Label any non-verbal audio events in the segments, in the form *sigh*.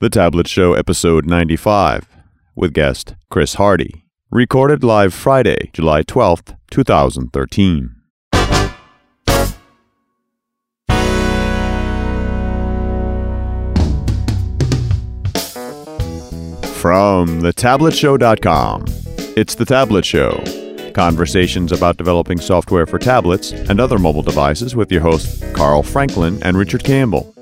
The Tablet Show, episode 95, with guest Chris Hardy. Recorded live Friday, July 12th, 2013. From thetabletshow.com, it's The Tablet Show. Conversations about developing software for tablets and other mobile devices with your hosts Carl Franklin and Richard Campbell.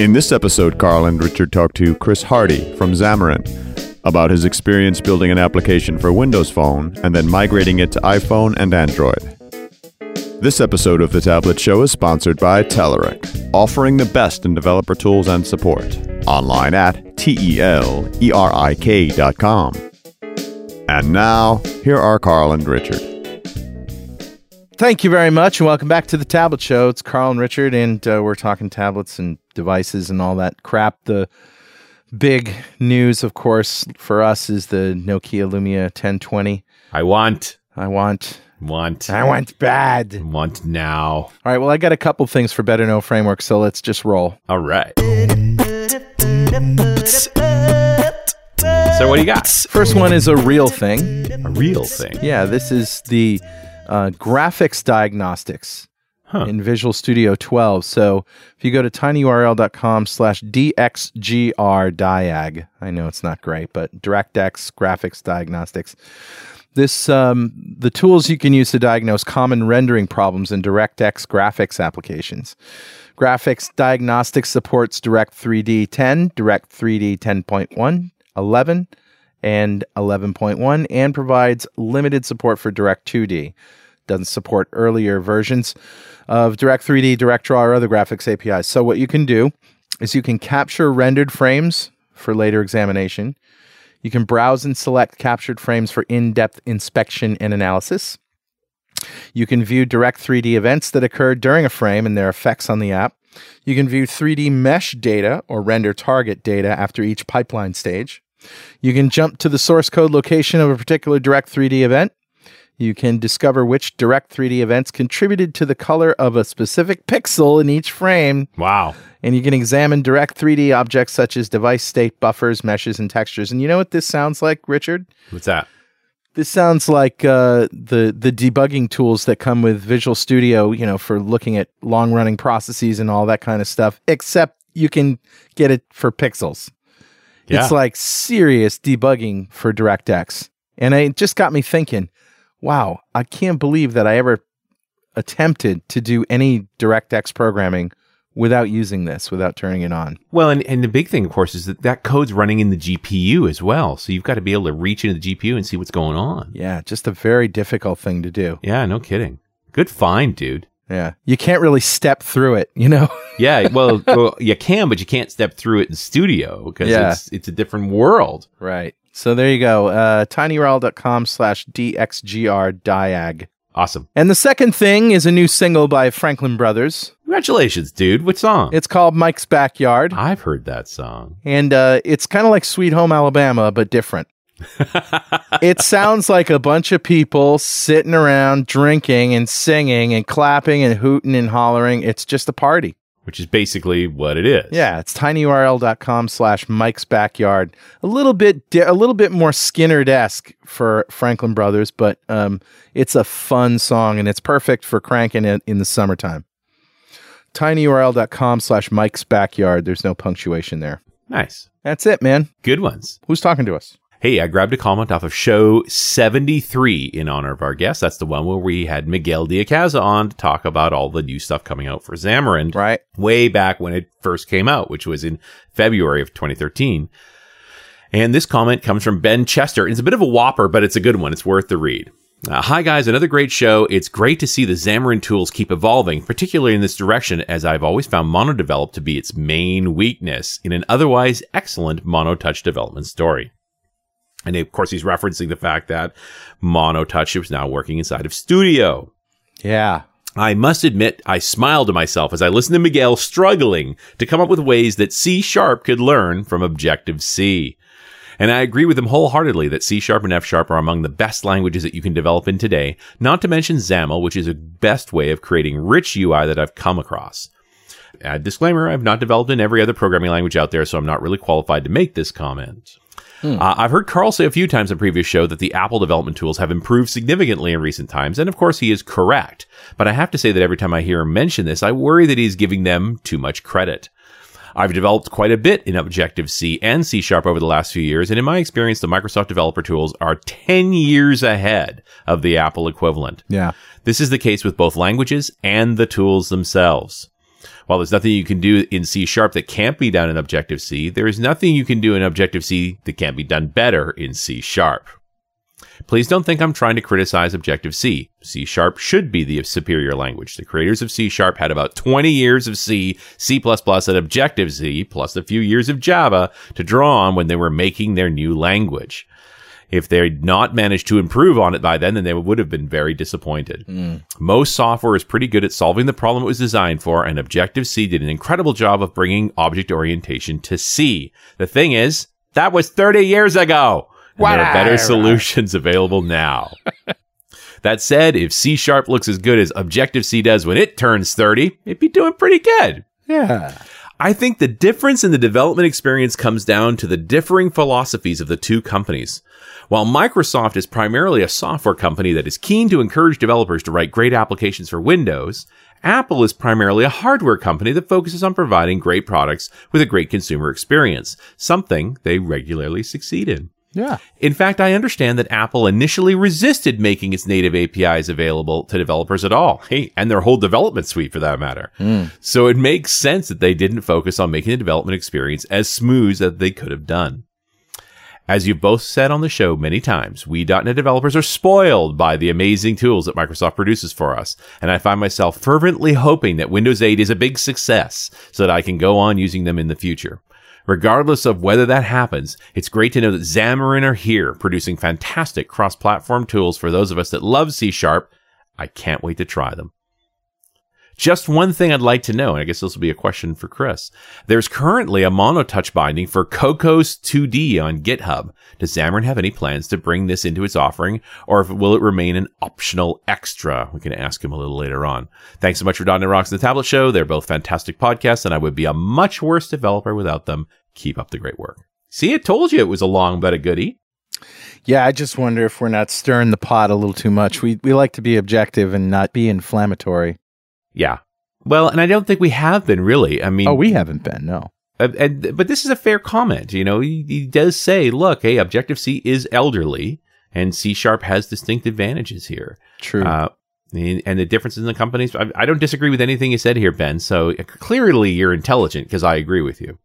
In this episode, Carl and Richard talk to Chris Hardy from Xamarin about his experience building an application for Windows Phone and then migrating it to iPhone and Android. This episode of The Tablet Show is sponsored by Telerik, offering the best in developer tools and support. Online at T-E-L-E-R-I-K dot com. And now, here are Carl and Richard. Thank you very much, and welcome back to the Tablet Show. It's Carl and Richard, and uh, we're talking tablets and devices and all that crap. The big news, of course, for us is the Nokia Lumia 1020. I want, I want, want, I want bad. want now. All right, well, I got a couple things for Better Know Framework, so let's just roll. All right. So what do you got? First one is a real thing. A real thing. Yeah, this is the uh, graphics diagnostics Huh. in Visual Studio 12. So if you go to tinyurl.com slash dxgr diag, I know it's not great, but DirectX graphics diagnostics. This um, the tools you can use to diagnose common rendering problems in DirectX graphics applications. Graphics Diagnostics supports Direct 3D 10, Direct 3D 10.1, 11, and 11.1, and provides limited support for Direct 2D. Doesn't support earlier versions of Direct 3D, DirectDraw, or other graphics APIs. So, what you can do is you can capture rendered frames for later examination. You can browse and select captured frames for in depth inspection and analysis. You can view direct 3D events that occurred during a frame and their effects on the app. You can view 3D mesh data or render target data after each pipeline stage. You can jump to the source code location of a particular direct 3D event. You can discover which direct 3D events contributed to the color of a specific pixel in each frame. Wow. And you can examine direct 3D objects such as device state, buffers, meshes, and textures. And you know what this sounds like, Richard? What's that? This sounds like uh, the the debugging tools that come with Visual Studio, you know, for looking at long running processes and all that kind of stuff. Except you can get it for pixels. Yeah. It's like serious debugging for DirectX, and it just got me thinking. Wow, I can't believe that I ever attempted to do any DirectX programming without using this, without turning it on. Well, and, and the big thing, of course, is that that code's running in the GPU as well. So you've got to be able to reach into the GPU and see what's going on. Yeah, just a very difficult thing to do. Yeah, no kidding. Good find, dude. Yeah, you can't really step through it, you know. *laughs* Yeah, well, well, you can, but you can't step through it in studio because Yeah. it's it's a different world. Right. So there you go. Uh, tinyurl.com slash DXGR diag. Awesome. And the second thing is a new single by Franklin Brothers. Congratulations, dude. What song? It's called Mike's Backyard. I've heard that song. And uh, it's kind of like Sweet Home Alabama, but different. It sounds like a bunch of people sitting around drinking and singing and clapping and hooting and hollering. It's just a party. Which is basically what it is. Yeah, it's tinyurl.com slash Mike's Backyard. A little bit, di- a little bit more Skynyrd-esque for Franklin Brothers, but um, it's a fun song and it's perfect for cranking it in the summertime. tinyurl.com slash Mike's Backyard. There's no punctuation there. Nice. That's it, man. Good ones. Who's talking to us? Hey, I grabbed a comment off of show 73 in honor of our guest. That's the one where we had Miguel de Icaza on to talk about all the new stuff coming out for Xamarin Right. way back when it first came out, which was in February of 2013. And this comment comes from Ben Chester. It's a bit of a whopper, but it's a good one. It's worth the read. Uh, hi guys, another great show. It's great to see the Xamarin tools keep evolving, particularly in this direction, as I've always found mono develop to be its main weakness in an otherwise excellent mono touch development story. And of course, he's referencing the fact that mono touch is now working inside of Studio. Yeah. I must admit, I smiled to myself as I listened to Miguel struggling to come up with ways that C sharp could learn from Objective C. And I agree with him wholeheartedly that C sharp and F sharp are among the best languages that you can develop in today, not to mention XAML, which is the best way of creating rich UI that I've come across. Add disclaimer I've not developed in every other programming language out there, so I'm not really qualified to make this comment. Uh, I've heard Carl say a few times in previous show that the Apple development tools have improved significantly in recent times, and of course he is correct. But I have to say that every time I hear him mention this, I worry that he's giving them too much credit. I've developed quite a bit in Objective C and C Sharp over the last few years, and in my experience, the Microsoft developer tools are 10 years ahead of the Apple equivalent. Yeah. This is the case with both languages and the tools themselves. While there's nothing you can do in C sharp that can't be done in Objective C, there is nothing you can do in Objective C that can't be done better in C sharp. Please don't think I'm trying to criticize Objective C. C sharp should be the superior language. The creators of C sharp had about 20 years of C, C++, and Objective C, plus a few years of Java to draw on when they were making their new language. If they'd not managed to improve on it by then, then they would have been very disappointed. Hmm. Most software is pretty good at solving the problem it was designed for, and Objective C did an incredible job of bringing object orientation to C. The thing is, that was 30 years ago. And there are better solutions available now. *laughs* that said, if C Sharp looks as good as Objective C does when it turns 30, it'd be doing pretty good. Yeah. I think the difference in the development experience comes down to the differing philosophies of the two companies. While Microsoft is primarily a software company that is keen to encourage developers to write great applications for Windows, Apple is primarily a hardware company that focuses on providing great products with a great consumer experience, something they regularly succeed in. Yeah. In fact, I understand that Apple initially resisted making its native APIs available to developers at all. Hey, and their whole development suite for that matter. Hmm. So it makes sense that they didn't focus on making the development experience as smooth as they could have done. As you've both said on the show many times, we .NET developers are spoiled by the amazing tools that Microsoft produces for us, and I find myself fervently hoping that Windows 8 is a big success so that I can go on using them in the future. Regardless of whether that happens, it's great to know that Xamarin are here producing fantastic cross-platform tools for those of us that love C Sharp. I can't wait to try them. Just one thing I'd like to know, and I guess this will be a question for Chris. There's currently a monotouch binding for Cocos 2D on GitHub. Does Xamarin have any plans to bring this into its offering, or will it remain an optional extra? We can ask him a little later on. Thanks so much for .NET Rocks and the Tablet Show. They're both fantastic podcasts, and I would be a much worse developer without them. Keep up the great work. See, I told you it was a long but a goodie. Yeah, I just wonder if we're not stirring the pot a little too much. We we like to be objective and not be inflammatory. Yeah. Well, and I don't think we have been really. I mean, Oh, we haven't been. No. Uh, and, but this is a fair comment. You know, he, he does say, look, hey, Objective C is elderly and C sharp has distinct advantages here. True. Uh, and, and the differences in the companies, I, I don't disagree with anything you said here, Ben. So clearly you're intelligent because I agree with you.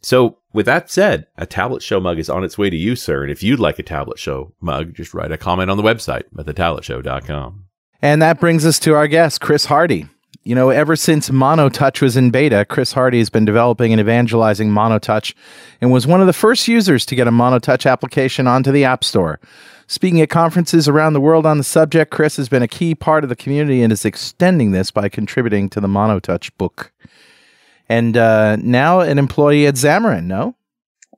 So with that said, a tablet show mug is on its way to you, sir. And if you'd like a tablet show mug, just write a comment on the website at thetabletshow.com. And that brings us to our guest, Chris Hardy. You know, ever since MonoTouch was in beta, Chris Hardy has been developing and evangelizing MonoTouch and was one of the first users to get a MonoTouch application onto the App Store. Speaking at conferences around the world on the subject, Chris has been a key part of the community and is extending this by contributing to the MonoTouch book. And uh, now an employee at Xamarin, no?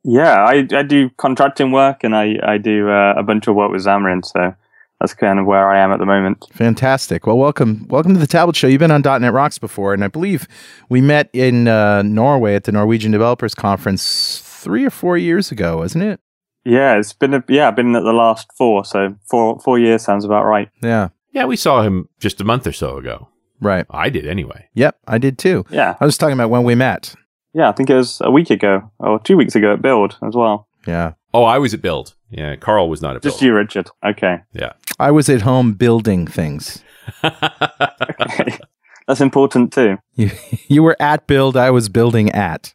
Yeah, I, I do contracting work and I, I do uh, a bunch of work with Xamarin. So that's kind of where I am at the moment. Fantastic. Well, welcome, welcome to the Tablet Show. You've been on .NET Rocks before, and I believe we met in uh, Norway at the Norwegian Developers Conference three or four years ago, wasn't it? Yeah, it's been a, yeah, been at the last four, so four four years sounds about right. Yeah. Yeah, we saw him just a month or so ago. Right. I did anyway. Yep, I did too. Yeah, I was talking about when we met. yeah, I think it was a week ago or two weeks ago at Build as well. Yeah. Oh, I was at Build. Yeah, Carl was not at Just Build. you, Richard. Okay, Yeah. I was at home building things. okay, *laughs* that's important too. You, *laughs* you were at build, I was building at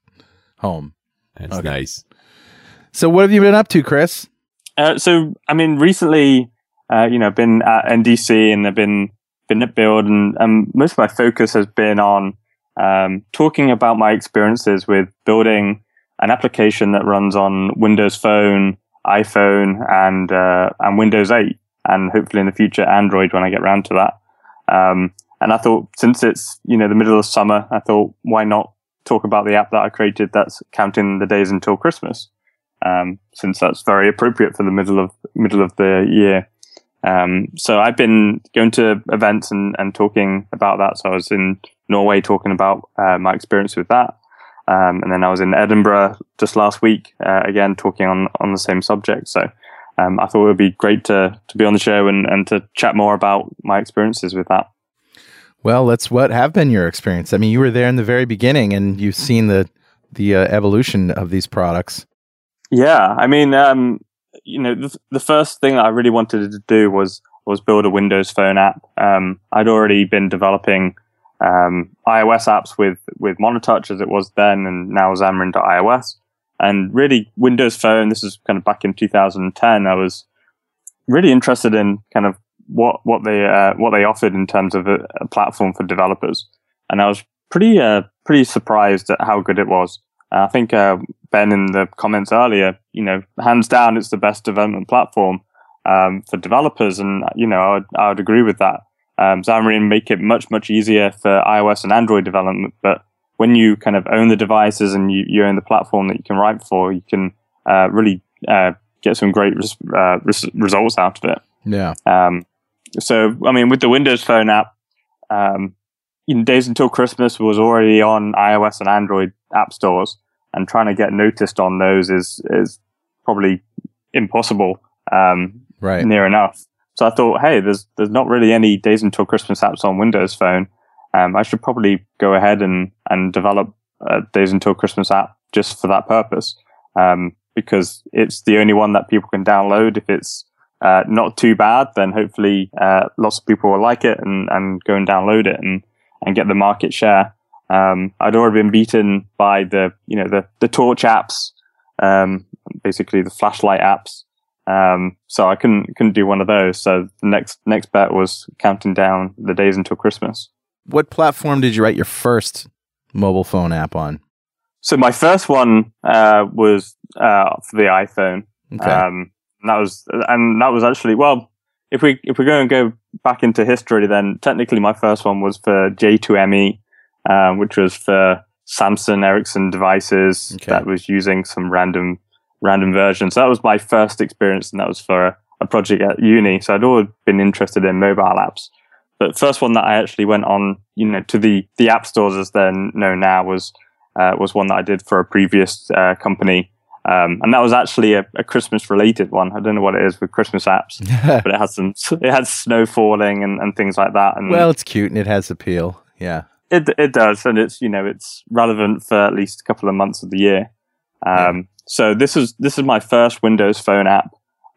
home. That's Okay. nice. So, what have you been up to, Chris? Uh, so, I mean, recently, uh, you know, been at NDC and I've been been at Build, and, and most of my focus has been on um, talking about my experiences with building an application that runs on Windows Phone, iPhone, and uh, and Windows 8, and hopefully in the future Android when I get round to that. Um, and I thought, since it's you know the middle of summer, I thought, why not talk about the app that I created that's counting the days until Christmas um, since that's very appropriate for the middle of middle of the year. Um, so I've been going to events and, and talking about that. So I was in Norway talking about uh, my experience with that. Um, and then I was in Edinburgh just last week, uh, again talking on on the same subject. So um, I thought it would be great to to be on the show and and to chat more about my experiences with that. Well, let's what have been your experience. I mean, you were there in the very beginning, and you've seen the the uh, evolution of these products. Yeah, I mean, um, you know, the, the, first thing that I really wanted to do was was build a Windows Phone app. Um, I'd already been developing um, iOS apps with with Monotouch as it was then, and now Xamarin.iOS. And really, Windows Phone. This is kind of back in 2010. I was really interested in kind of what what they uh, what they offered in terms of a, a, platform for developers, and I was pretty uh, pretty surprised at how good it was. Uh, I think uh, Ben in the comments earlier, you know, hands down, it's the best development platform um, for developers, and you know, I would, I would agree with that. Um, Xamarin make it much much easier for iOS and Android development, but when you kind of own the devices and you, you own the platform that you can write for, you can uh, really uh, get some great res- res- results out of it. Yeah. Um, so, I mean, with the Windows Phone app, um, in days until Christmas was already on iOS and Android app stores, and trying to get noticed on those is is probably impossible. Um, right. Near enough. So I thought, hey, there's there's not really any days until Christmas apps on Windows Phone. Um, I should probably go ahead and and develop a days until Christmas app just for that purpose, um, because it's the only one that people can download if it's uh, not too bad, then hopefully uh, lots of people will like it and, and go and download it and, and get the market share. Um, I'd already been beaten by the you know the the torch apps, um, basically the flashlight apps. Um, so I couldn't couldn't do one of those. So the next next bet was counting down the days until Christmas. What platform did you write your first mobile phone app on? So my first one uh, was uh, for the iPhone. Okay. Um, that was and that was actually well if we if we're going to go back into history then technically my first one was for j2me um, which was for samsung ericsson devices okay. that was using some random random versions so that was my first experience and that was for a, a project at uni so i'd always been interested in mobile apps but first one that i actually went on you know to the the app stores as they're known now was uh, was one that i did for a previous uh, company um, and that was actually a, a, Christmas related one. I don't know what it is with Christmas apps, *laughs* but it has some, it has snow falling and, and things like that. And well, it's cute and it has appeal. Yeah. It, it does. And it's, you know, it's relevant for at least a couple of months of the year. Um. So this is, this is my first Windows phone app.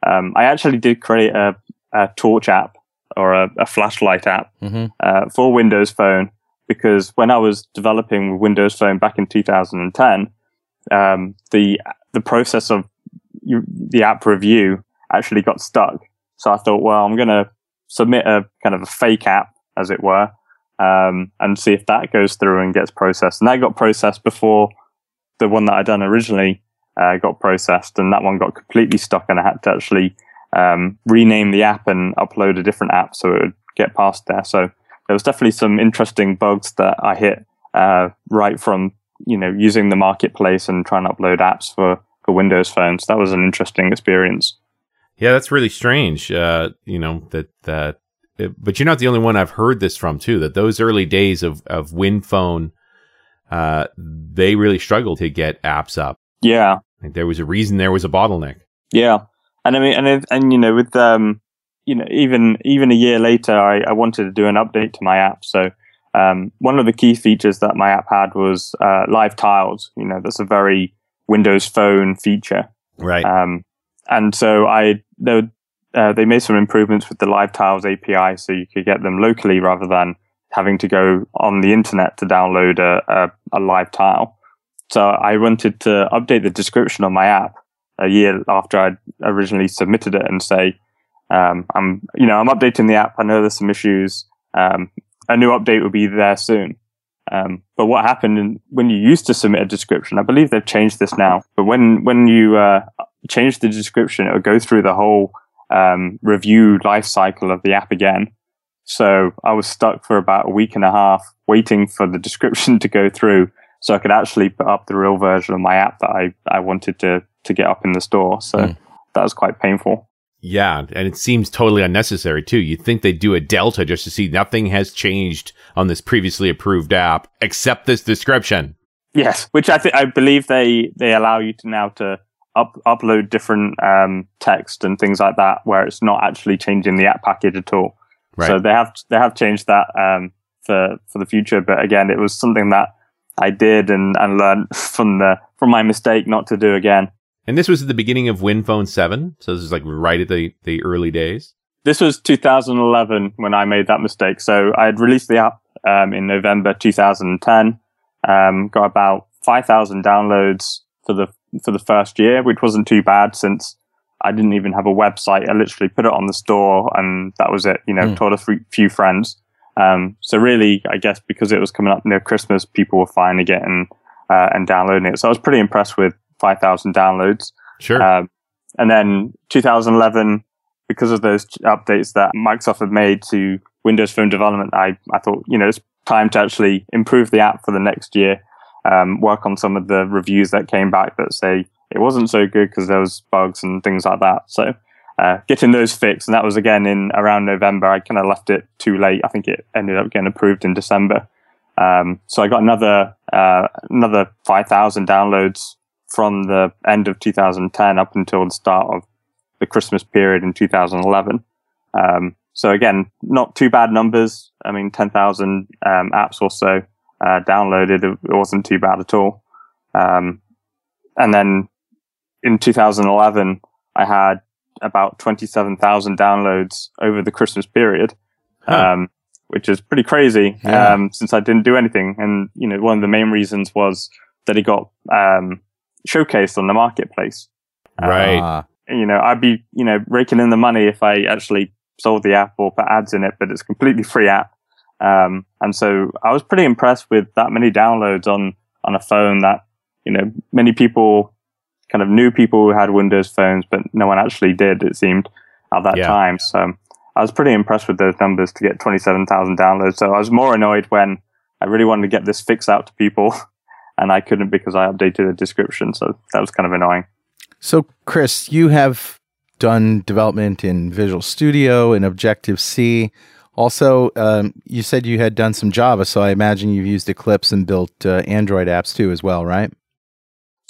Um, I actually did create a, a torch app or a, a flashlight app, mm-hmm. uh, for Windows phone because when I was developing Windows phone back in 2010, um, the the process of the app review actually got stuck. So I thought, well, I'm going to submit a kind of a fake app, as it were, um, and see if that goes through and gets processed. And that got processed before the one that I'd done originally uh, got processed, and that one got completely stuck, and I had to actually um, rename the app and upload a different app so it would get past there. So there was definitely some interesting bugs that I hit uh, right from you know, using the marketplace and trying to upload apps for, for Windows phones. That was an interesting experience. Yeah, that's really strange. Uh, you know, that, that, it, but you're not the only one I've heard this from too, that those early days of, of WinPhone, uh, they really struggled to get apps up. Yeah. Like there was a reason there was a bottleneck. Yeah. And I mean, and, and, you know, with, um, you know, even, even a year later, I, I wanted to do an update to my app. So, um, one of the key features that my app had was uh, live tiles. You know, that's a very Windows Phone feature. Right. Um, and so I they, uh, they made some improvements with the live tiles API, so you could get them locally rather than having to go on the internet to download a, a, a live tile. So I wanted to update the description on my app a year after I'd originally submitted it and say, um, I'm, you know, I'm updating the app. I know there's some issues. Um, a new update will be there soon. Um, but what happened when you used to submit a description, I believe they've changed this now. But when when you uh, change the description, it will go through the whole um, review life cycle of the app again. So I was stuck for about a week and a half waiting for the *laughs* description to go through, so I could actually put up the real version of my app that I, I wanted to to get up in the store. So mm. that was quite painful. Yeah, and it seems totally unnecessary too. You'd think they'd do a delta just to see nothing has changed on this previously approved app except this description. Yes, which I think I believe they they allow you to now to up, upload different um, text and things like that, where it's not actually changing the app package at all. Right. So they have they have changed that um, for for the future. But again, it was something that I did and and learned from the from my mistake not to do again. And this was at the beginning of WinPhone 7. So this is like right at the, the early days. This was 2011 when I made that mistake. So I had released the app um, in November 2010. Um, got about 5,000 downloads for the for the first year, which wasn't too bad since I didn't even have a website. I literally put it on the store and that was it. You know, Mm. told a f- few friends. Um, so really, I guess because it was coming up near Christmas, people were it and uh, and downloading it. So I was pretty impressed with 5,000 downloads. Sure. Um, and then 2011, because of those updates that Microsoft had made to Windows Phone development, I, I thought, you know, it's time to actually improve the app for the next year, um, work on some of the reviews that came back that say it wasn't so good because there was bugs and things like that. So, uh, getting those fixed, and that was again in around November. I kind of left it too late. I think it ended up getting approved in December. Um, so I got another uh, another five thousand downloads from the end of 2010 up until the start of the Christmas period in 2011. Um, so again, not too bad numbers. I mean, 10,000 um, apps or so uh, downloaded. It wasn't too bad at all. Um, and then in 2011, I had about 27,000 downloads over the Christmas period, Huh. um, which is pretty crazy Yeah. um, since I didn't do anything. And, you know, one of the main reasons was that it got um, showcased on the marketplace. right. Ah, You know, I'd be, you know, raking in the money if I actually sold the app or put ads in it, but it's a completely free app. Um, and so I was pretty impressed with that many downloads on, on a phone that, you know, many people kind of knew people who had Windows phones, but no one actually did, it seemed, at that Yeah. time. So I was pretty impressed with those numbers to get 27,000 downloads. So I was more annoyed when I really wanted to get this fix out to people *laughs* and I couldn't because I updated the description. So that was kind of annoying. So, Chris, you have done development in Visual Studio and Objective C. Also, um, you said you had done some Java, so I imagine you've used Eclipse and built uh, Android apps too, as well, right?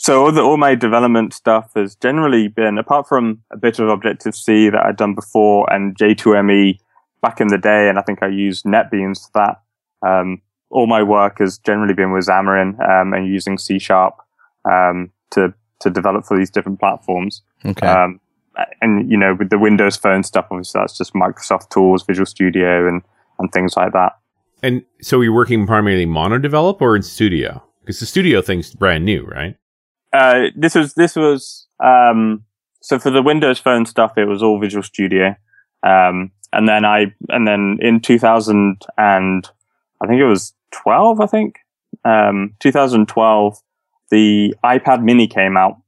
So all, the, all my development stuff has generally been, apart from a bit of Objective C that I'd done before and J2ME back in the day, and I think I used NetBeans for that. Um, all my work has generally been with Xamarin um, and using C Sharp um, to to develop for these different platforms. Okay. Um, and you know, with the Windows Phone stuff, obviously that's just Microsoft tools, Visual Studio, and and things like that. And so you're working primarily mono develop or in studio? Because the studio thing's brand new, right? Uh, this was this was um, so for the Windows Phone stuff, it was all Visual Studio, um, and then I and then in 2000 and I think it was 12, I think. Um, 2012, the iPad Mini came out,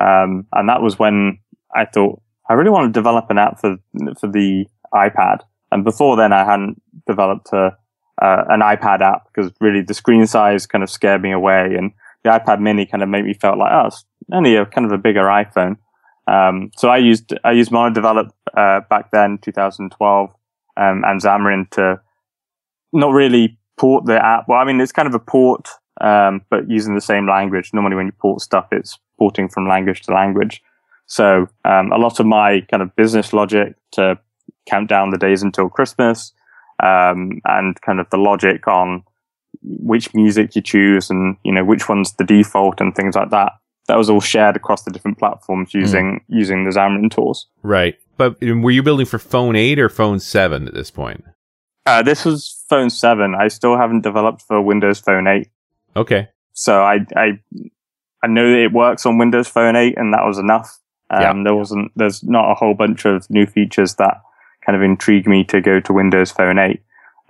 um, and that was when I thought I really want to develop an app for for the iPad. And before then, I hadn't developed a, uh, an iPad app because really the screen size kind of scared me away, and the iPad Mini kind of made me felt like, oh, it's only a kind of a bigger iPhone. Um, so I used I used Monodevelop uh, back then, 2012, um, and Xamarin to not really port the app. Well, I mean, it's kind of a port, um, but using the same language. Normally, when you port stuff, it's porting from language to language. So um, a lot of my kind of business logic to count down the days until Christmas, um, and kind of the logic on which music you choose and you know which one's the default and things like that. That was all shared across the different platforms using using the Xamarin tools. Right. But were you building for phone 8 or phone 7 at this point? Uh, this was Phone Seven. I still haven't developed for Windows Phone Eight, Okay. so I I I know that it works on Windows Phone Eight, and that was enough. Um, Yeah. There wasn't there's not a whole bunch of new features that kind of intrigue me to go to Windows Phone Eight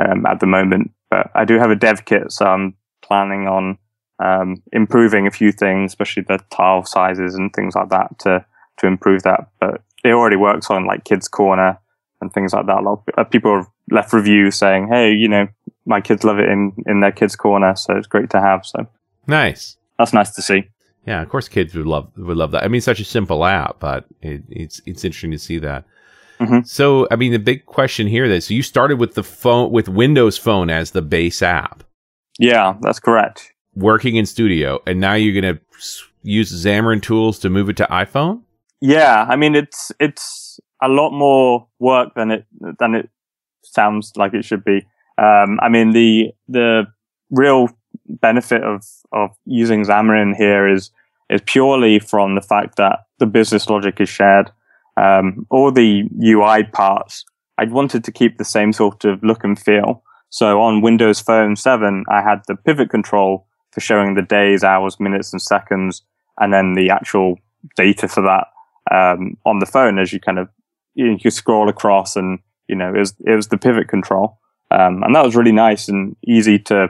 um, at the moment. But I do have a dev kit, so I'm planning on um, improving a few things, especially the tile sizes and things like that to to improve that. But it already works on like Kids Corner and things like that. A lot of uh, people have left reviews saying, "Hey, you know, my kids love it in in their Kids Corner, so it's great to have." So Nice. that's nice to see. Yeah, of course, kids would love would love that. I mean, it's such a simple app, but it, it's it's interesting to see that. Mhm. So, I mean, the big question here is so you started with the phone, with Windows Phone as the base app, Yeah, that's correct. working in Studio, and now you're going to use Xamarin tools to move it to iPhone? Yeah, I mean it's it's a lot more work than it than it sounds like it should be. Um, I mean the the real benefit of of using Xamarin here is is purely from the fact that the business logic is shared. Um, all the UI parts, I wanted to keep the same sort of look and feel. So on Windows Phone 7, I had the pivot control for showing the days, hours, minutes, and seconds, and then the actual data for that um, on the phone as you kind of you, you scroll across and you know it was it was the pivot control um, and that was really nice and easy to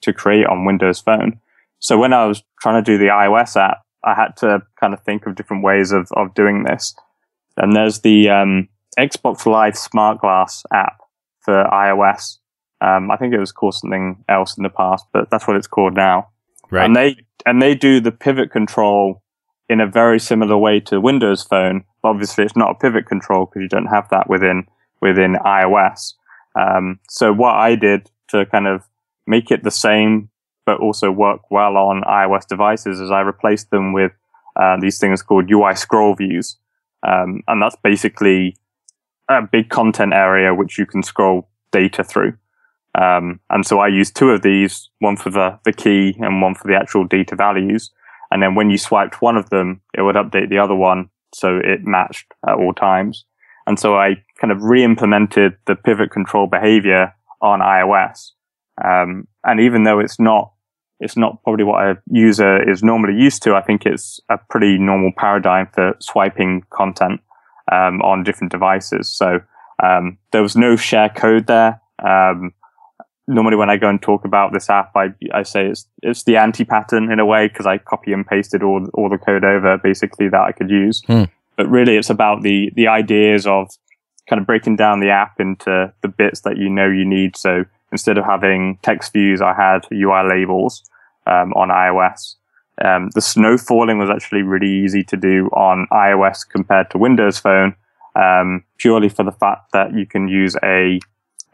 to create on Windows Phone. So when I was trying to do the iOS app, I had to kind of think of different ways of of doing this. And there's the um, Xbox Live Smart Glass app for iOS. Um, I think it was called something else in the past, but that's what it's called now. Right. And they and they do the pivot control in a very similar way to Windows Phone. But obviously, it's not a pivot control because you don't have that within within iOS. Um, so what I did to kind of make it the same, but also work well on iOS devices, is I replaced them with uh, these things called UI scroll views, um, and that's basically a big content area which you can scroll data through. Um, and so I used two of these, one for the, the key and one for the actual data values. And then when you swiped one of them, it would update the other one. So it matched at all times. And so I kind of re-implemented the pivot control behavior on iOS. Um, and even though it's not, it's not probably what a user is normally used to, I think it's a pretty normal paradigm for swiping content, um, on different devices. So, um, there was no share code there. Um, normally when I go and talk about this app, I, I say it's, it's the anti-pattern in a way because I copy and pasted all, all the code over basically that I could use. Hmm. But really it's about the, the ideas of kind of breaking down the app into the bits that you know you need. So instead of having text views, I had UI labels, um, on iOS. Um, the snow falling was actually really easy to do on iOS compared to Windows Phone, um, purely for the fact that you can use a,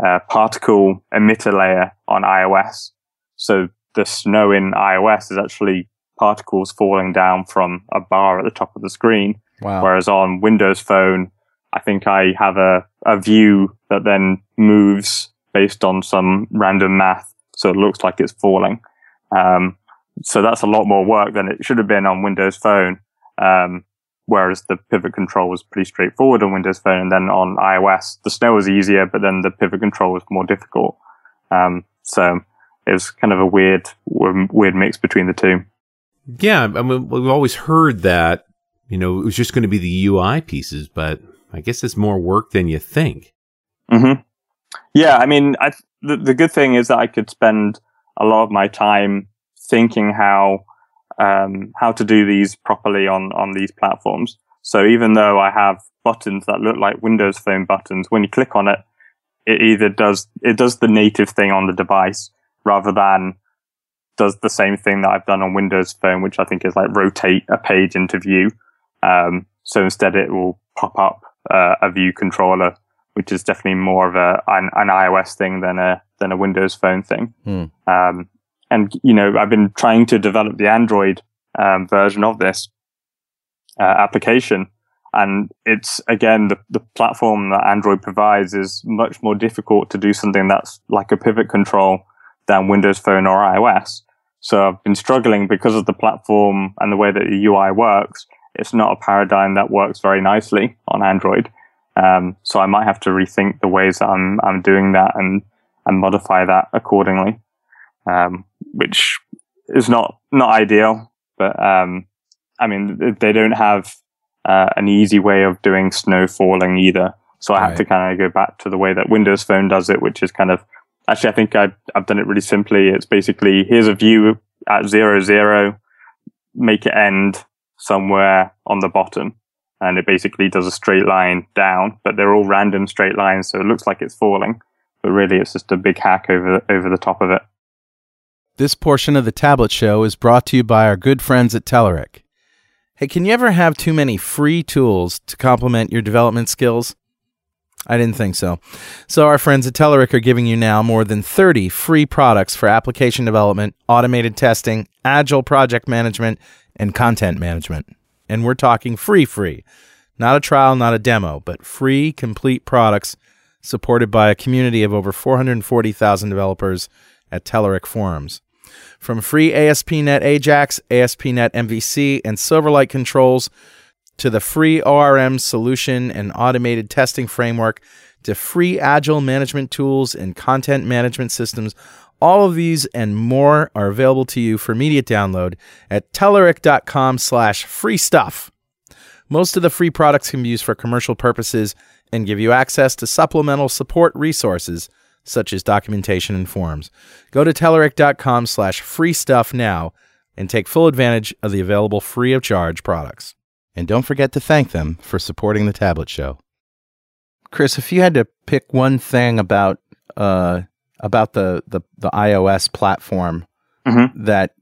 uh, particle emitter layer on iOS. So the snow in iOS is actually particles falling down from a bar at the top of the screen. Wow. Whereas on Windows Phone, I think I have a, a view that then moves based on some random math. So it looks like it's falling. Um, so that's a lot more work than it should have been on Windows Phone. Um, whereas the pivot control was pretty straightforward on Windows Phone. And then on iOS, the snow was easier, but then the pivot control was more difficult. Um, so it was kind of a weird, weird mix between the two. Yeah, I mean, we've always heard that, you know, it was just going to be the UI pieces, but I guess it's more work than you think. hmm Yeah, I mean, I, the, the good thing is that I could spend a lot of my time thinking how um, how to do these properly on on these platforms. So even though I have buttons that look like Windows Phone buttons, when you click on it, it either does it does the native thing on the device rather than does the same thing that I've done on Windows Phone, which I think is like rotate a page into view. Um, so instead, it will pop up uh, a view controller, which is definitely more of a an, an iOS thing than a than a Windows Phone thing. Hmm. Um, and you know, I've been trying to develop the Android um, version of this uh, application, and it's again the the platform that Android provides is much more difficult to do something that's like a pivot control than Windows Phone or iOS. So I've been struggling because of the platform and the way that the UI works. It's not a paradigm that works very nicely on Android. Um, so I might have to rethink the ways that I'm I'm doing that and and modify that accordingly, um, which is not not ideal. But um, I mean, they don't have uh, an easy way of doing snow falling either. So I have Right. to kind of go back to the way that Windows Phone does it, which is kind of actually I think I've, I've done it really simply. It's basically here's a view at zero zero, make it end somewhere on the bottom, and it basically does a straight line down. But they're all random straight lines, so it looks like it's falling, but really it's just a big hack over over the top of it. This portion of the Tablet Show is brought to you by our good friends at Telerik. Hey, can you ever have too many free tools to complement your development skills? I didn't think so. So, our friends at Telerik are giving you now more than 30 free products for application development, automated testing, agile project management, and content management. And we're talking free, free. Not a trial, not a demo, but free, complete products supported by a community of over 440,000 developers at Telerik forums. From free ASP.NET Ajax, ASP.NET MVC, and Silverlight controls to the free ORM solution and automated testing framework to free agile management tools and content management systems. All of these and more are available to you for immediate download at Telerik.com slash free stuff. Most of the free products can be used for commercial purposes and give you access to supplemental support resources such as documentation and forums. Go to Telerik.com slash free stuff now and take full advantage of the available free of charge products. And don't forget to thank them for supporting the Tablet Show. Chris, if you had to pick one thing about uh, about the, the, the iOS platform Mm-hmm. that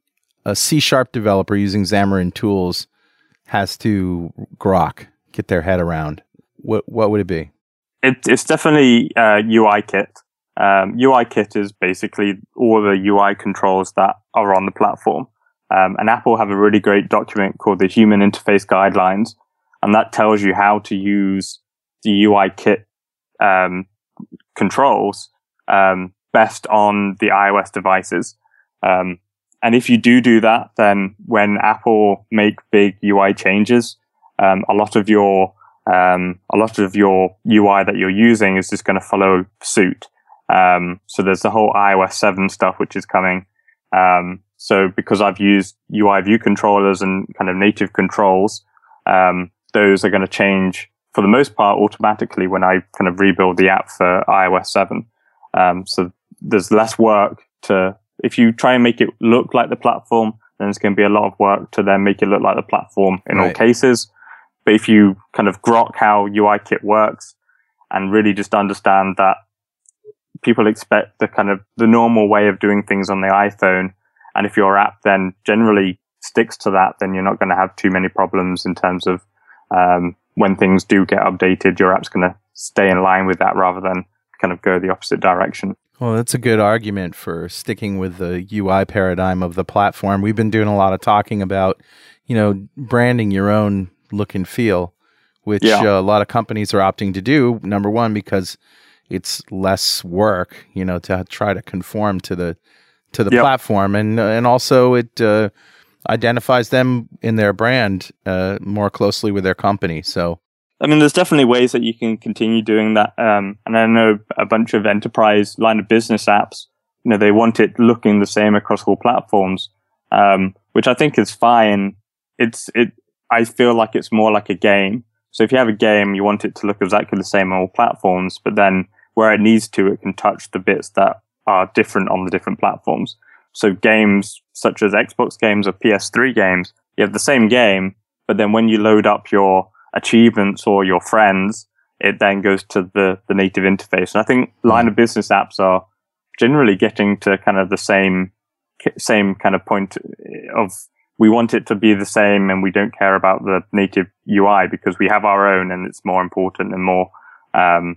a C sharp developer using Xamarin Tools has to grok, get their head around, what what would it be? It, it's definitely uh, UI kit. Um, UI kit is basically all the UI controls that are on the platform. Um, and Apple have a really great document called the Human Interface Guidelines, and that tells you how to use the UI kit um, controls um, best on the iOS devices. Um, and if you do do that, then when Apple make big UI changes, um, a lot of your um, a lot of your UI that you're using is just going to follow suit. Um, so there's the whole iOS 7 stuff which is coming. Um, so because I've used UI view controllers and kind of native controls, um, those are going to change for the most part automatically when I kind of rebuild the app for iOS 7. Um, so there's less work to, if you try and make it look like the platform, then it's going to be a lot of work to then make it look like the platform in all cases. But if you kind of grok how UI kit works and really just understand that people expect the kind of the normal way of doing things on the iPhone, and if your app then generally sticks to that, then you're not going to have too many problems in terms of um, when things do get updated, your app's going to stay in line with that rather than kind of go the opposite direction. Well, that's a good argument for sticking with the UI paradigm of the platform. We've been doing a lot of talking about, you know, branding your own look and feel, which Yeah. uh, a lot of companies are opting to do. Number one, because it's less work, you know, to try to conform to the to the Yep. platform, and and also it uh, identifies them in their brand uh, more closely with their company. So I mean, there's definitely ways that you can continue doing that. Um, and I know a bunch of enterprise line of business apps, you know, they want it looking the same across all platforms, um, which I think is fine. It's, it, I feel like it's more like a game. So if you have a game, you want it to look exactly the same on all platforms, but then where it needs to, it can touch the bits that are different on the different platforms. So games such as Xbox games or PS3 games, you have the same game, but then when you load up your achievements or your friends, it then goes to the, the native interface. And I think line of business apps are generally getting to kind of the same, same kind of point of we want it to be the same and we don't care about the native UI because we have our own and it's more important and more, um,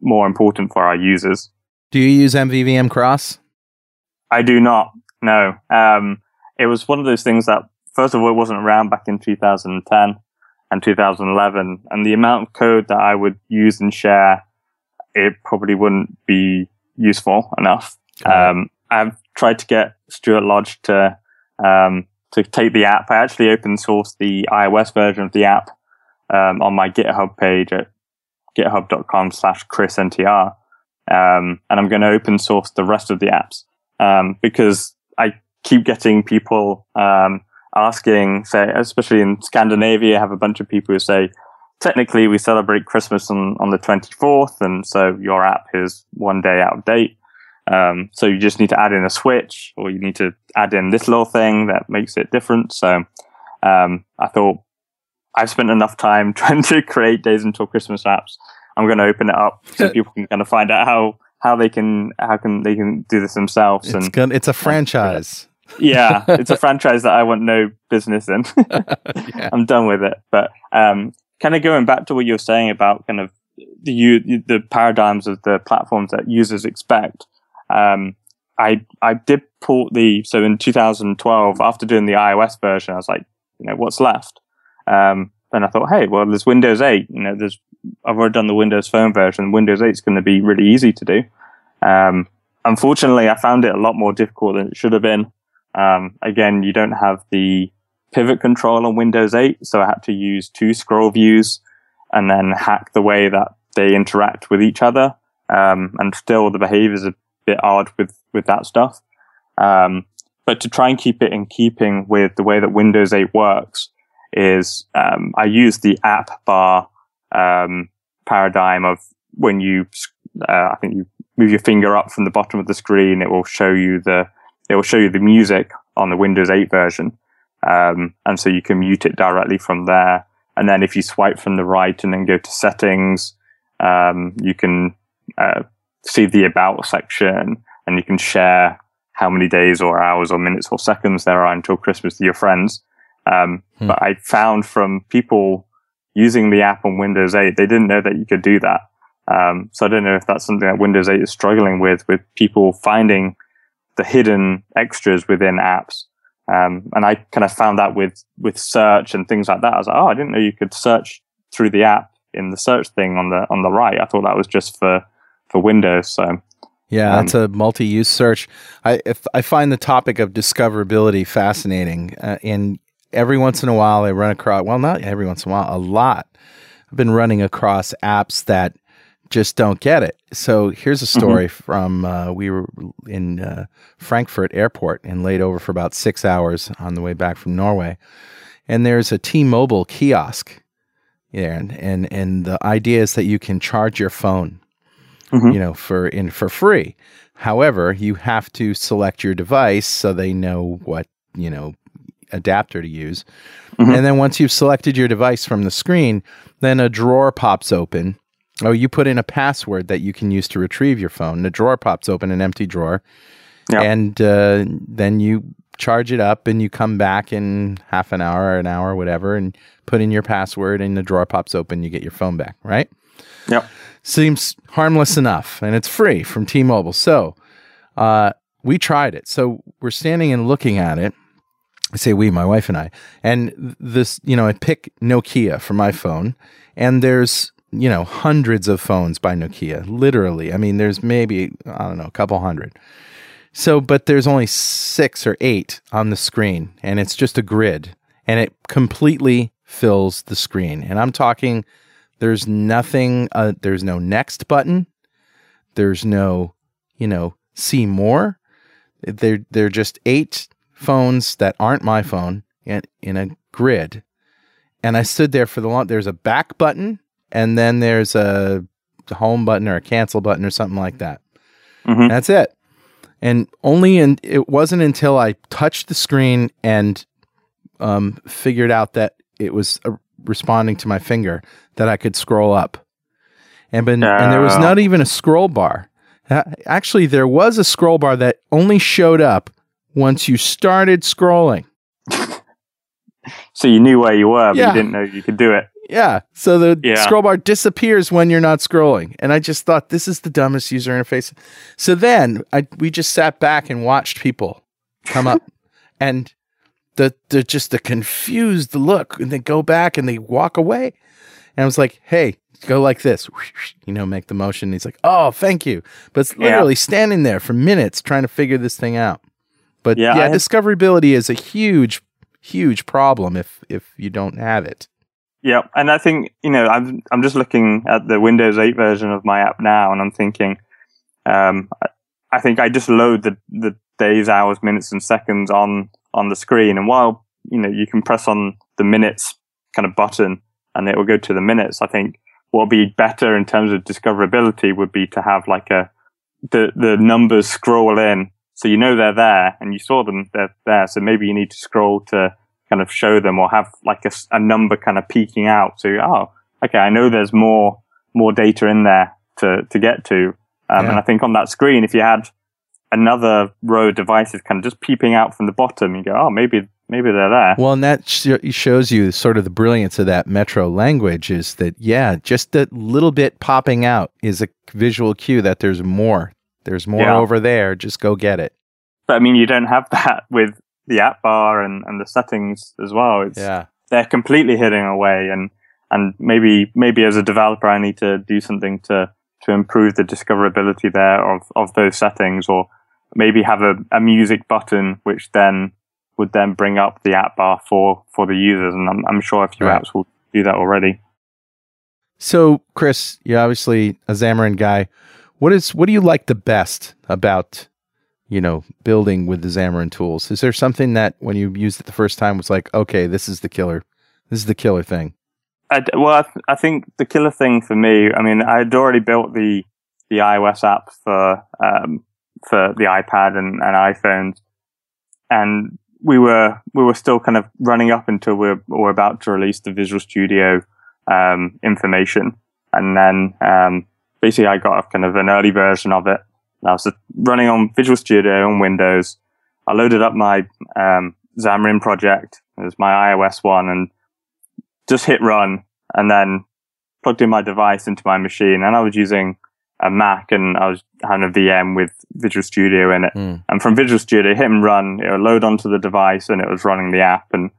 more important for our users. do you use MVVM Cross? I do not. No. Um, it was one of those things that, first of all, it wasn't around back in 2010 and 2011. And the amount of code that I would use and share, it probably wouldn't be useful enough. Um, I've tried to get Stuart Lodge to, um, to take the app. I actually open sourced the iOS version of the app, um, on my GitHub page at github.com slash chrisntr. Um, and I'm going to open source the rest of the apps um, because I keep getting people um, asking, say, especially in Scandinavia, I have a bunch of people who say, technically we celebrate Christmas on, on the 24th, and so your app is one day out of date. Um, so you just need to add in a switch, or you need to add in this little thing that makes it different. So um, I thought I've spent enough time *laughs* trying to create Days Until Christmas apps. I'm going to open it up so people can kind of find out how how they can how can they can do this themselves. It's and gonna, it's a franchise. Yeah, *laughs* it's a franchise that I want no business in. Yeah. *laughs* *laughs* I'm done with it. But um, kind of going back to what you were saying about kind of the the paradigms of the platforms that users expect. Um, I I did port the so in 2012 after doing the iOS version, I was like, you know, what's left? Um, then I thought, hey, well, there's Windows 8. You know, there's I've already done the Windows Phone version. Windows 8 is going to be really easy to do. Um, unfortunately, I found it a lot more difficult than it should have been. Um, again, you don't have the pivot control on Windows 8, so I had to use two scroll views and then hack the way that they interact with each other. Um, and still, the behavior is a bit odd with with that stuff. Um, but to try and keep it in keeping with the way that Windows 8 works, is um, I use the app bar um, paradigm of when you, uh, I think you move your finger up from the bottom of the screen, it will show you the it will show you the music on the Windows 8 version, um, and so you can mute it directly from there. And then if you swipe from the right and then go to settings, um, you can uh, see the about section, and you can share how many days or hours or minutes or seconds there are until Christmas to your friends. Um, hmm. But I found from people using the app on Windows 8, they didn't know that you could do that. Um, so I don't know if that's something that Windows 8 is struggling with, with people finding the hidden extras within apps. Um, and I kind of found that with, with search and things like that. I was like, oh, I didn't know you could search through the app in the search thing on the, on the right. I thought that was just for, for Windows. So, yeah, that's um, a multi-use search. I if, I find the topic of discoverability fascinating, uh, and every once in a while I run across, well, not every once in a while, a lot. I've been running across apps that just don't get it. So here's a story mm-hmm. from uh, we were in uh, Frankfurt airport and laid over for about six hours on the way back from Norway. And there's a T-Mobile kiosk there, and, and and the idea is that you can charge your phone, mm-hmm. you know, for in for free. However, you have to select your device so they know what you know adapter to use. Mm-hmm. And then once you've selected your device from the screen, then a drawer pops open. Oh, you put in a password that you can use to retrieve your phone. The drawer pops open, an empty drawer. Yep. And uh, then you charge it up and you come back in half an hour or an hour, whatever, and put in your password and the drawer pops open. You get your phone back, right? Yep. Seems harmless enough and it's free from T Mobile. So uh, we tried it. So we're standing and looking at it I say we, my wife and I. And this, you know, I pick Nokia for my phone, and there's, you know, hundreds of phones by Nokia, literally. I mean, there's maybe, I don't know, a couple hundred. So, but there's only six or eight on the screen, and it's just a grid, and it completely fills the screen. And I'm talking, there's nothing, uh, there's no next button, there's no, you know, see more. They're, they're just eight phones that aren't my phone in, in a grid. And I stood there for the long. There's a back button, and then there's a home button or a cancel button or something like that. Mm-hmm. That's it. And only in it wasn't until I touched the screen and um, figured out that it was uh, responding to my finger that I could scroll up. And been, and there was not even a scroll bar. Actually, there was a scroll bar that only showed up once you started scrolling. *laughs* so you knew where you were, but yeah. you didn't know you could do it. Yeah. So the yeah. scroll bar disappears when you're not scrolling. And I just thought this is the dumbest user interface. So then I, we just sat back and watched people come up *laughs* and the, the just the confused look and they go back and they walk away. And I was like, hey, go like this, *laughs* you know, make the motion. And he's like, oh, thank you. But it's literally yeah. standing there for minutes trying to figure this thing out. But yeah, yeah discoverability is a huge, huge problem if if you don't have it. Yeah, and I think you know I'm I'm just looking at the Windows 8 version of my app now, and I'm thinking, um, I think I just load the the days, hours, minutes, and seconds on on the screen, and while you know you can press on the minutes kind of button, and it will go to the minutes. I think what would be better in terms of discoverability would be to have like a the the numbers scroll in so you know they're there and you saw them, they're there. So maybe you need to scroll to kind of show them or have like a, a number kind of peeking out. to, oh, okay, I know there's more, more data in there to, to get to. Um, yeah. and I think on that screen, if you had another row of devices kind of just peeping out from the bottom, you go, oh, maybe, maybe they're there. Well, and that sh- shows you sort of the brilliance of that Metro language is that, yeah, just a little bit popping out is a visual cue that there's more. There's more Yeah. over there. Just go get it. But I mean, you don't have *laughs* that with the app bar and, and the settings as well. It's, Yeah. they're completely hidden away and and maybe maybe as a developer I need to do something to to improve the discoverability there of of those settings or maybe have a, a music button which then would then bring up the app bar for for the users and I'm, I'm sure a few Right. apps will do that already. So, Chris, you're obviously a Xamarin guy. What is what do you like the best about you know building with the Xamarin tools? Is there something that when you used it the first time was like, okay, this is the killer, this is the killer thing? I well, I, th- I think the killer thing for me, I mean, I had already built the the iOS app for um, for the iPad and, and iPhones, and we were we were still kind of running up until we we're, we're about to release the Visual Studio um, information, and then um, basically I got kind of an early version of it. I was running on Visual Studio on Windows. I loaded up my um, Xamarin project. It was my iOS one, and just hit run and then plugged in my device into my machine and I was using a Mac and I was having a VM with Visual Studio in it. Mm. And from Visual Studio, hit and run, it would load onto the device and it was running the app and,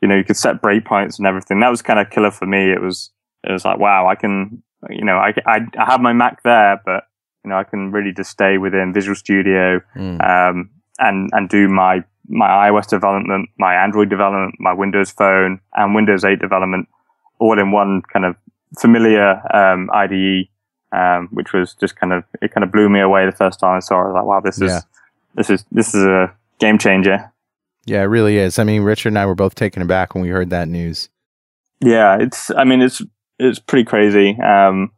you know, you could set breakpoints and everything. That was kind of killer for me. It was, it was like, wow, I can, you know, I, I, I have my Mac there, but, you know, I can really just stay within Visual Studio, Mm. um, and, and do my, my iOS development, my Android development, my Windows Phone and Windows 8 development all in one kind of familiar, um, IDE, um, which was just kind of, it kind of blew me away the first time I saw it. I was like, wow, this Yeah. is, this is, this is a game changer. Yeah, it really is. I mean, Richard and I were both taken aback when we heard that news. Yeah, it's. I mean, it's it's pretty crazy. Um,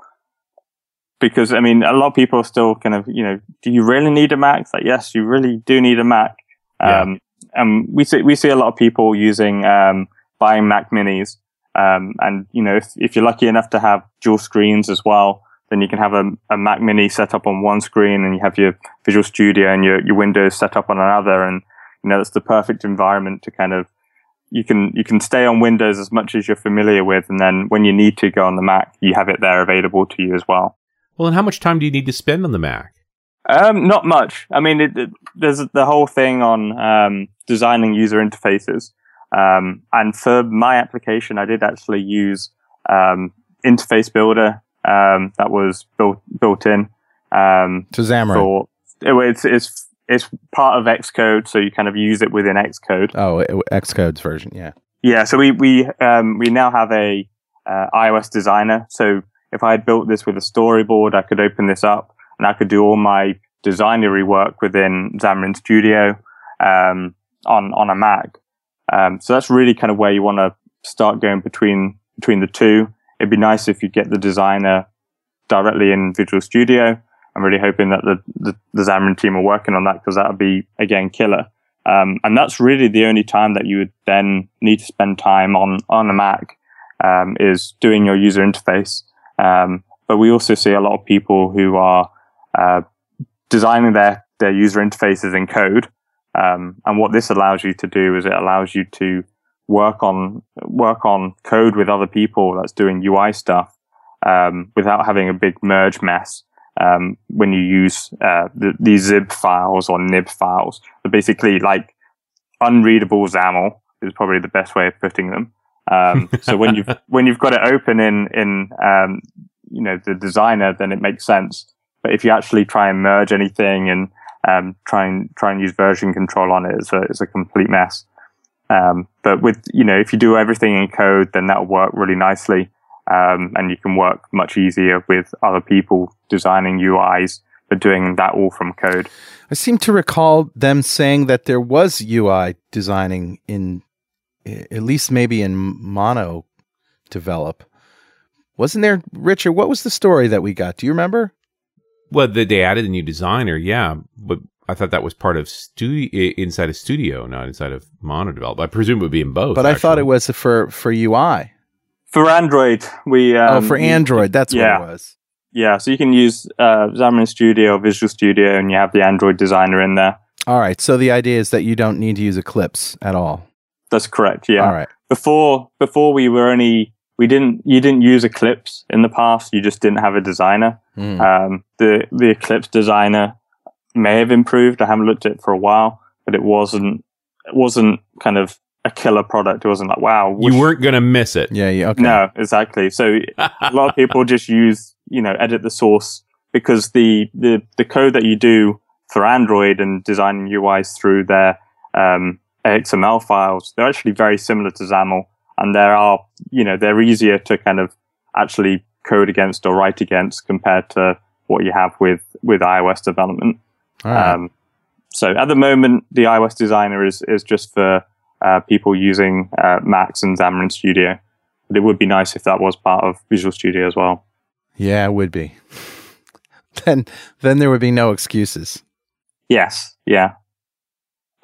because I mean, a lot of people are still kind of, you know, do you really need a Mac? It's like, yes, you really do need a Mac. Yeah. Um, and we see we see a lot of people using um, buying Mac Minis. Um, and you know, if if you're lucky enough to have dual screens as well, then you can have a, a Mac Mini set up on one screen, and you have your Visual Studio and your your Windows set up on another, and you know that's the perfect environment to kind of you can you can stay on Windows as much as you're familiar with, and then when you need to go on the Mac, you have it there available to you as well. Well, and how much time do you need to spend on the Mac? Um, not much. I mean, it, it, there's the whole thing on um, designing user interfaces, um, and for my application, I did actually use um, Interface Builder um, that was built built in. Um, To Xamarin. for it, it's it's it's part of Xcode, so you kind of use it within Xcode. Oh, it- Xcode's version. Yeah. Yeah, so we we um, we now have a uh, iOS designer. So if I had built this with a storyboard, I could open this up and I could do all my designery work within Xamarin Studio um, on on a Mac. Um, so that's really kind of where you want to start going between between the two. It'd be nice if you get the designer directly in Visual Studio. I'm really hoping that the the, the Xamarin team are working on that because that would be again killer. Um, and that's really the only time that you would then need to spend time on on a Mac um, is doing your user interface. Um, but we also see a lot of people who are uh, designing their their user interfaces in code. Um, and what this allows you to do is it allows you to work on work on code with other people that's doing UI stuff um, without having a big merge mess. Um, when you use uh, the, these xib files or nib files, they're basically like unreadable XAML is probably the best way of putting them. Um, *laughs* so when you've when you've got it open in in um, you know the designer, then it makes sense. But if you actually try and merge anything and um, try and try and use version control on it, it's a it's a complete mess. Um, but with you know if you do everything in code, then that'll work really nicely, um, and you can work much easier with other people designing UIs, but doing that all from code. I seem to recall them saying that there was UI designing in, at least maybe in Mono develop. Wasn't there, Richard? What was the story that we got? Do you remember? Well, they, they added a new designer, yeah, but I thought that was part of studio inside of Studio, not inside of Mono Develop. I presume it would be in both. But I thought it was for for UI. For Android, we um, oh, for Android, that's yeah. what it was. Yeah, so you can use uh, Xamarin Studio, Visual Studio, and you have the Android designer in there. All right. So the idea is that you don't need to use Eclipse at all. That's correct. Yeah. All right. Before before we were only we didn't you didn't use Eclipse in the past. You just didn't have a designer. Mm. Um, the the Eclipse designer may have improved. I haven't looked at it for a while, but it wasn't it wasn't kind of a killer product. It wasn't like wow. You weren't going to miss it. yeah. Yeah. Okay. No, exactly. So a lot of people *laughs* just use you know edit the source because the the the code that you do for Android and designing UIs through their um, XML files, they're actually very similar to XAML, and there are you know they're easier to kind of actually code against or write against compared to what you have with with iOS development. Right. Um, so at the moment, the iOS designer is is just for uh, people using uh, Macs and Xamarin Studio. But it would be nice if that was part of Visual Studio as well. yeah, it would be. *laughs* then then there would be no excuses. Yes, yeah.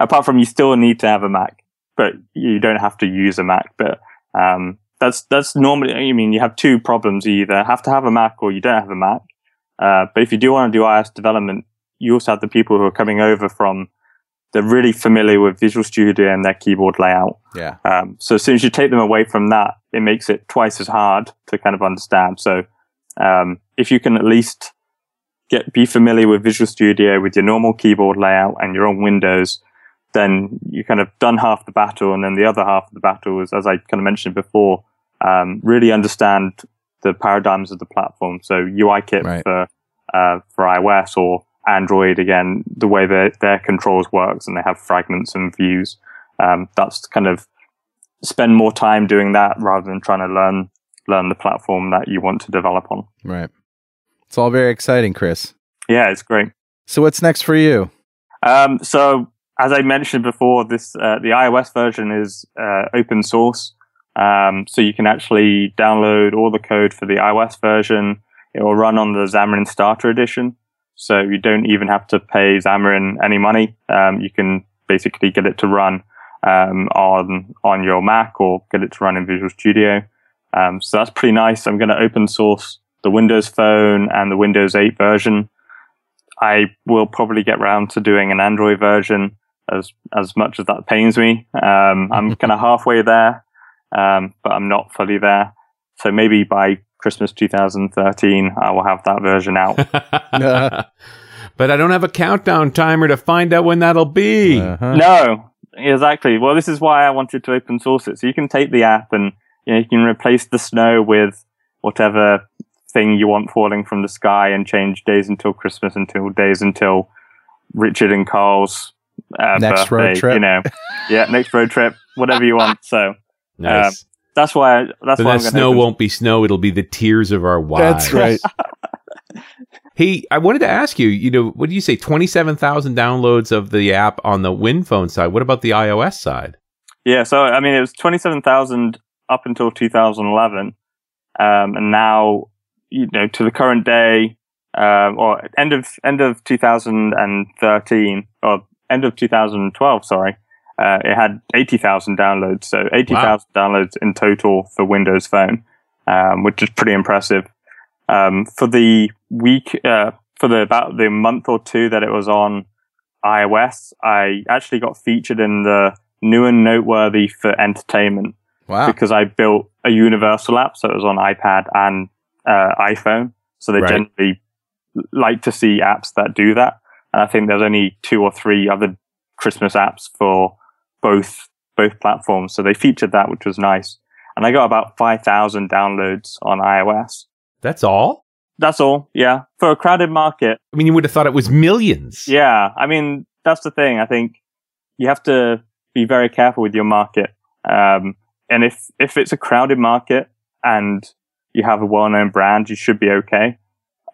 Apart from you still need to have a Mac, but you don't have to use a Mac. But um, that's that's normally. I mean, you have two problems: you either have to have a Mac or you don't have a Mac. Uh, but if you do want to do iOS development, you also have the people who are coming over from. They're really familiar with Visual Studio and their keyboard layout. Yeah. Um, so as soon as you take them away from that, it makes it twice as hard to kind of understand. So um, if you can at least get be familiar with Visual Studio with your normal keyboard layout and your own Windows, then you kind of done half the battle, and then the other half of the battle is, as I kind of mentioned before, um, really understand the paradigms of the platform. So UIKit Right. for uh, for iOS or Android, again, the way that their controls works, and they have fragments and views. Um, that's kind of spend more time doing that rather than trying to learn learn the platform that you want to develop on. Right. It's all very exciting, Chris. Yeah, it's great. So what's next for you? Um, so as I mentioned before, this uh, the iOS version is uh, open source, um, so you can actually download all the code for the iOS version. It will run on the Xamarin Starter Edition, so you don't even have to pay Xamarin any money. Um, you can basically get it to run um, on on your Mac or get it to run in Visual Studio. Um, so that's pretty nice. I'm going to open source the Windows Phone and the Windows 8 version. I will probably get round to doing an Android version as as much as that pains me. Um, I'm *laughs* kind of halfway there, um, but I'm not fully there. So maybe by Christmas 2013, I will have that version out. *laughs* but I don't have a countdown timer to find out when that'll be. Uh-huh. no, exactly. Well, this is why I wanted to open source it. So you can take the app and you, know, you can replace the snow with whatever thing you want falling from the sky and change days until Christmas until days until Richard and Carl's uh, Next birthday, road trip. You know, *laughs* yeah, next road trip, whatever you want. So Nice. that's why. That's so why I'm that snow won't be snow; it'll be the tears of our wives. That's right. *laughs* Hey, I wanted to ask you. You know, what do you say? Twenty-seven thousand downloads of the app on the Win phone side. What about the iOS side? Yeah, so I mean, it was twenty-seven thousand up until 2011, um, and now you know to the current day, um, or end of end of 2013 or end of 2012. Sorry, uh, it had 80,000 downloads. So 80,000 downloads in total for Windows Phone, um, which is pretty impressive. Um, for the week, uh, for the about the month or two that it was on iOS, I actually got featured in the new and noteworthy for entertainment Wow. because I built a universal app, so it was on iPad and uh, iPhone. So they Right. generally like to see apps that do that. And I think there's only two or three other Christmas apps for both both platforms. So they featured that, which was nice. And I got about five thousand downloads on iOS. That's all. That's all. Yeah, for a crowded market. I mean, you would have thought it was millions. Yeah, I mean that's the thing. I think you have to be very careful with your market. Um, and if if it's a crowded market and you have a well-known brand, you should be okay.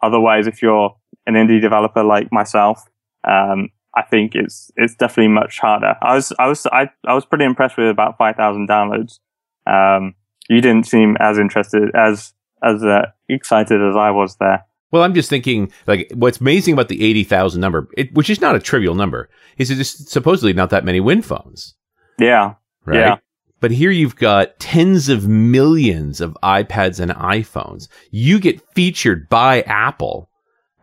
Otherwise, if you're an indie developer like myself, um, I think it's it's definitely much harder. I was I was I, I was pretty impressed with about five thousand downloads. Um, you didn't seem as interested as as uh, excited as I was there. Well, I'm just thinking, like, what's amazing about the 80,000 number, it, which is not a trivial number, is it's supposedly not that many Win phones, Yeah, right? Yeah. But here you've got tens of millions of iPads and iPhones. You get featured by Apple.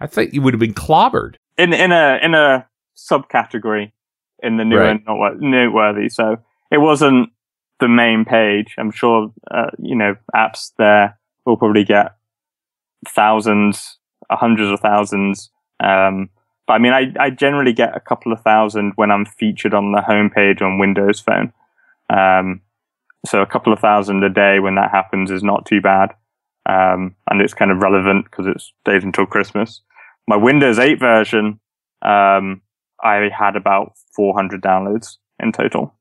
I thought you would have been clobbered. in in a in a subcategory in the new Right. and noteworthy. noteworthy. So it wasn't the main page. I'm sure, uh, you know, apps there will probably get thousands, hundreds of thousands. Um, but I mean, I, I generally get a couple of thousand when I'm featured on the homepage on Windows Phone. Um, so a couple of thousand a day when that happens is not too bad. Um, and it's kind of relevant because it's days until Christmas. My Windows 8 version, um, I had about 400 downloads in total.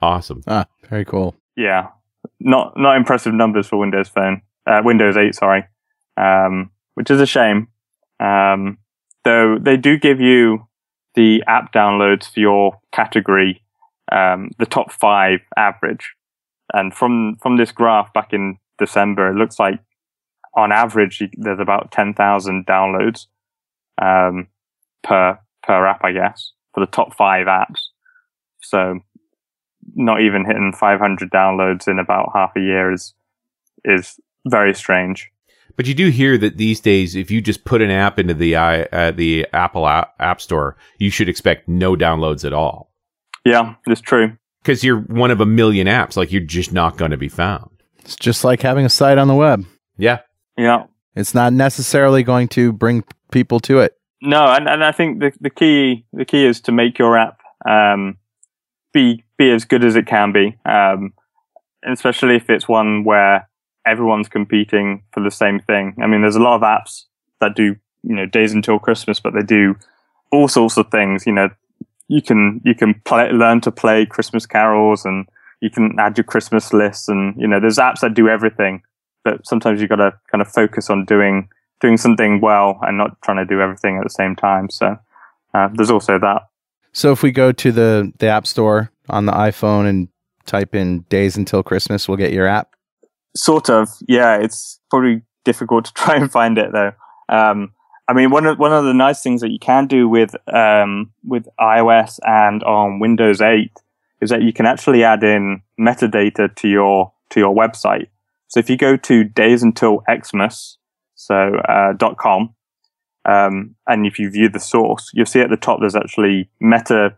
Awesome. Ah, very cool. Yeah, not not impressive numbers for Windows Phone, uh, Windows 8, sorry, um, which is a shame. Um, though they do give you the app downloads for your category, um, the top five average, and from from this graph back in December, it looks like on average there's about 10,000 downloads um, per per app, I guess, for the top five apps. So not even hitting 500 downloads in about half a year is is very strange. But you do hear that these days, if you just put an app into the uh, the Apple app, app Store, you should expect no downloads at all. Yeah, it's true. Because you're one of a million apps, like you're just not going to be found. It's just like having a site on the web. Yeah. Yeah. It's not necessarily going to bring people to it. No, and, and I think the, the key the key is to make your app um, be be as good as it can be, um, especially if it's one where everyone's competing for the same thing. I mean, there's a lot of apps that do you know days until Christmas, but they do all sorts of things. You know, you can you can play, learn to play Christmas carols, and you can add your Christmas lists, and you know, there's apps that do everything. But sometimes you've got to kind of focus on doing doing something well and not trying to do everything at the same time. So uh, there's also that. So if we go to the the App Store on the iPhone and type in "days until Christmas," we'll get your app. Sort of, yeah. It's probably difficult to *laughs* try and find it though. Um, I mean, one of one of the nice things that you can do with um, with iOS and on Windows 8 is that you can actually add in metadata to your to your website. So if you go to days until so uh, .com, um, and if you view the source, you'll see at the top there's actually metadata,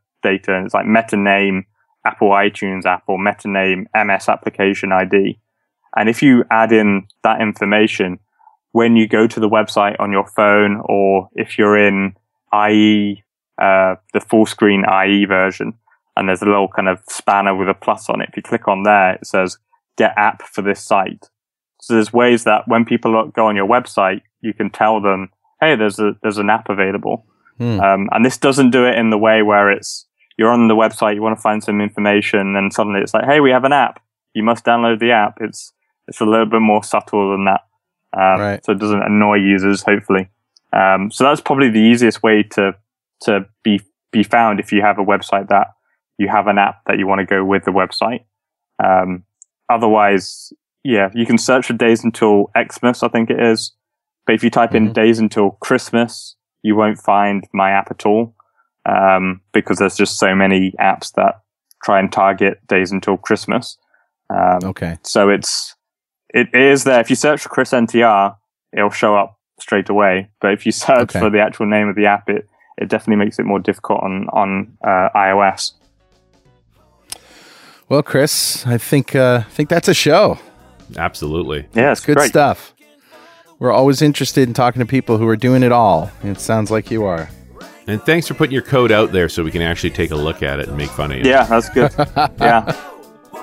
and it's like meta name, Apple iTunes app, or meta name MS application ID. And if you add in that information, when you go to the website on your phone, or if you're in IE, uh, the full screen IE version, and there's a little kind of spanner with a plus on it. If you click on there, it says get app for this site. So there's ways that when people go on your website, you can tell them, hey, there's a there's an app available. Hmm. Um, and this doesn't do it in the way where it's you're on the website, you want to find some information, and suddenly it's like, hey, we have an app. You must download the app. It's it's a little bit more subtle than that, um, Right. so it doesn't annoy users. Hopefully, um, so that's probably the easiest way to to be be found if you have a website that you have an app that you want to go with the website. Um, otherwise, yeah, you can search for days until Xmas, I think it is. But if you type in Mhm. days until Christmas, you won't find my app at all. Um, because there's just so many apps that try and target days until Christmas. Um, Okay. so it's, it is there. If you search for Chris NTR, it'll show up straight away. But if you search Okay. for the actual name of the app, it, it definitely makes it more difficult on, on, uh, iOS. Well, Chris, I think uh, I think that's a show. Absolutely. Yeah, it's Good great. stuff. We're always interested in talking to people who are doing it all. It sounds like you are. And thanks for putting your code out there so we can actually take a look at it and make fun of you. Yeah, that's good. *laughs* yeah.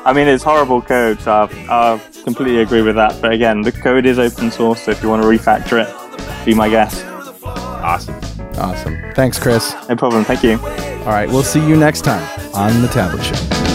I mean, it's horrible code, so I I completely agree with that. But again, the code is open source, so if you want to refactor it, be my guest. Awesome. Awesome. Thanks, Chris. No problem. Thank you. All right, we'll see you next time on the Tablet Show.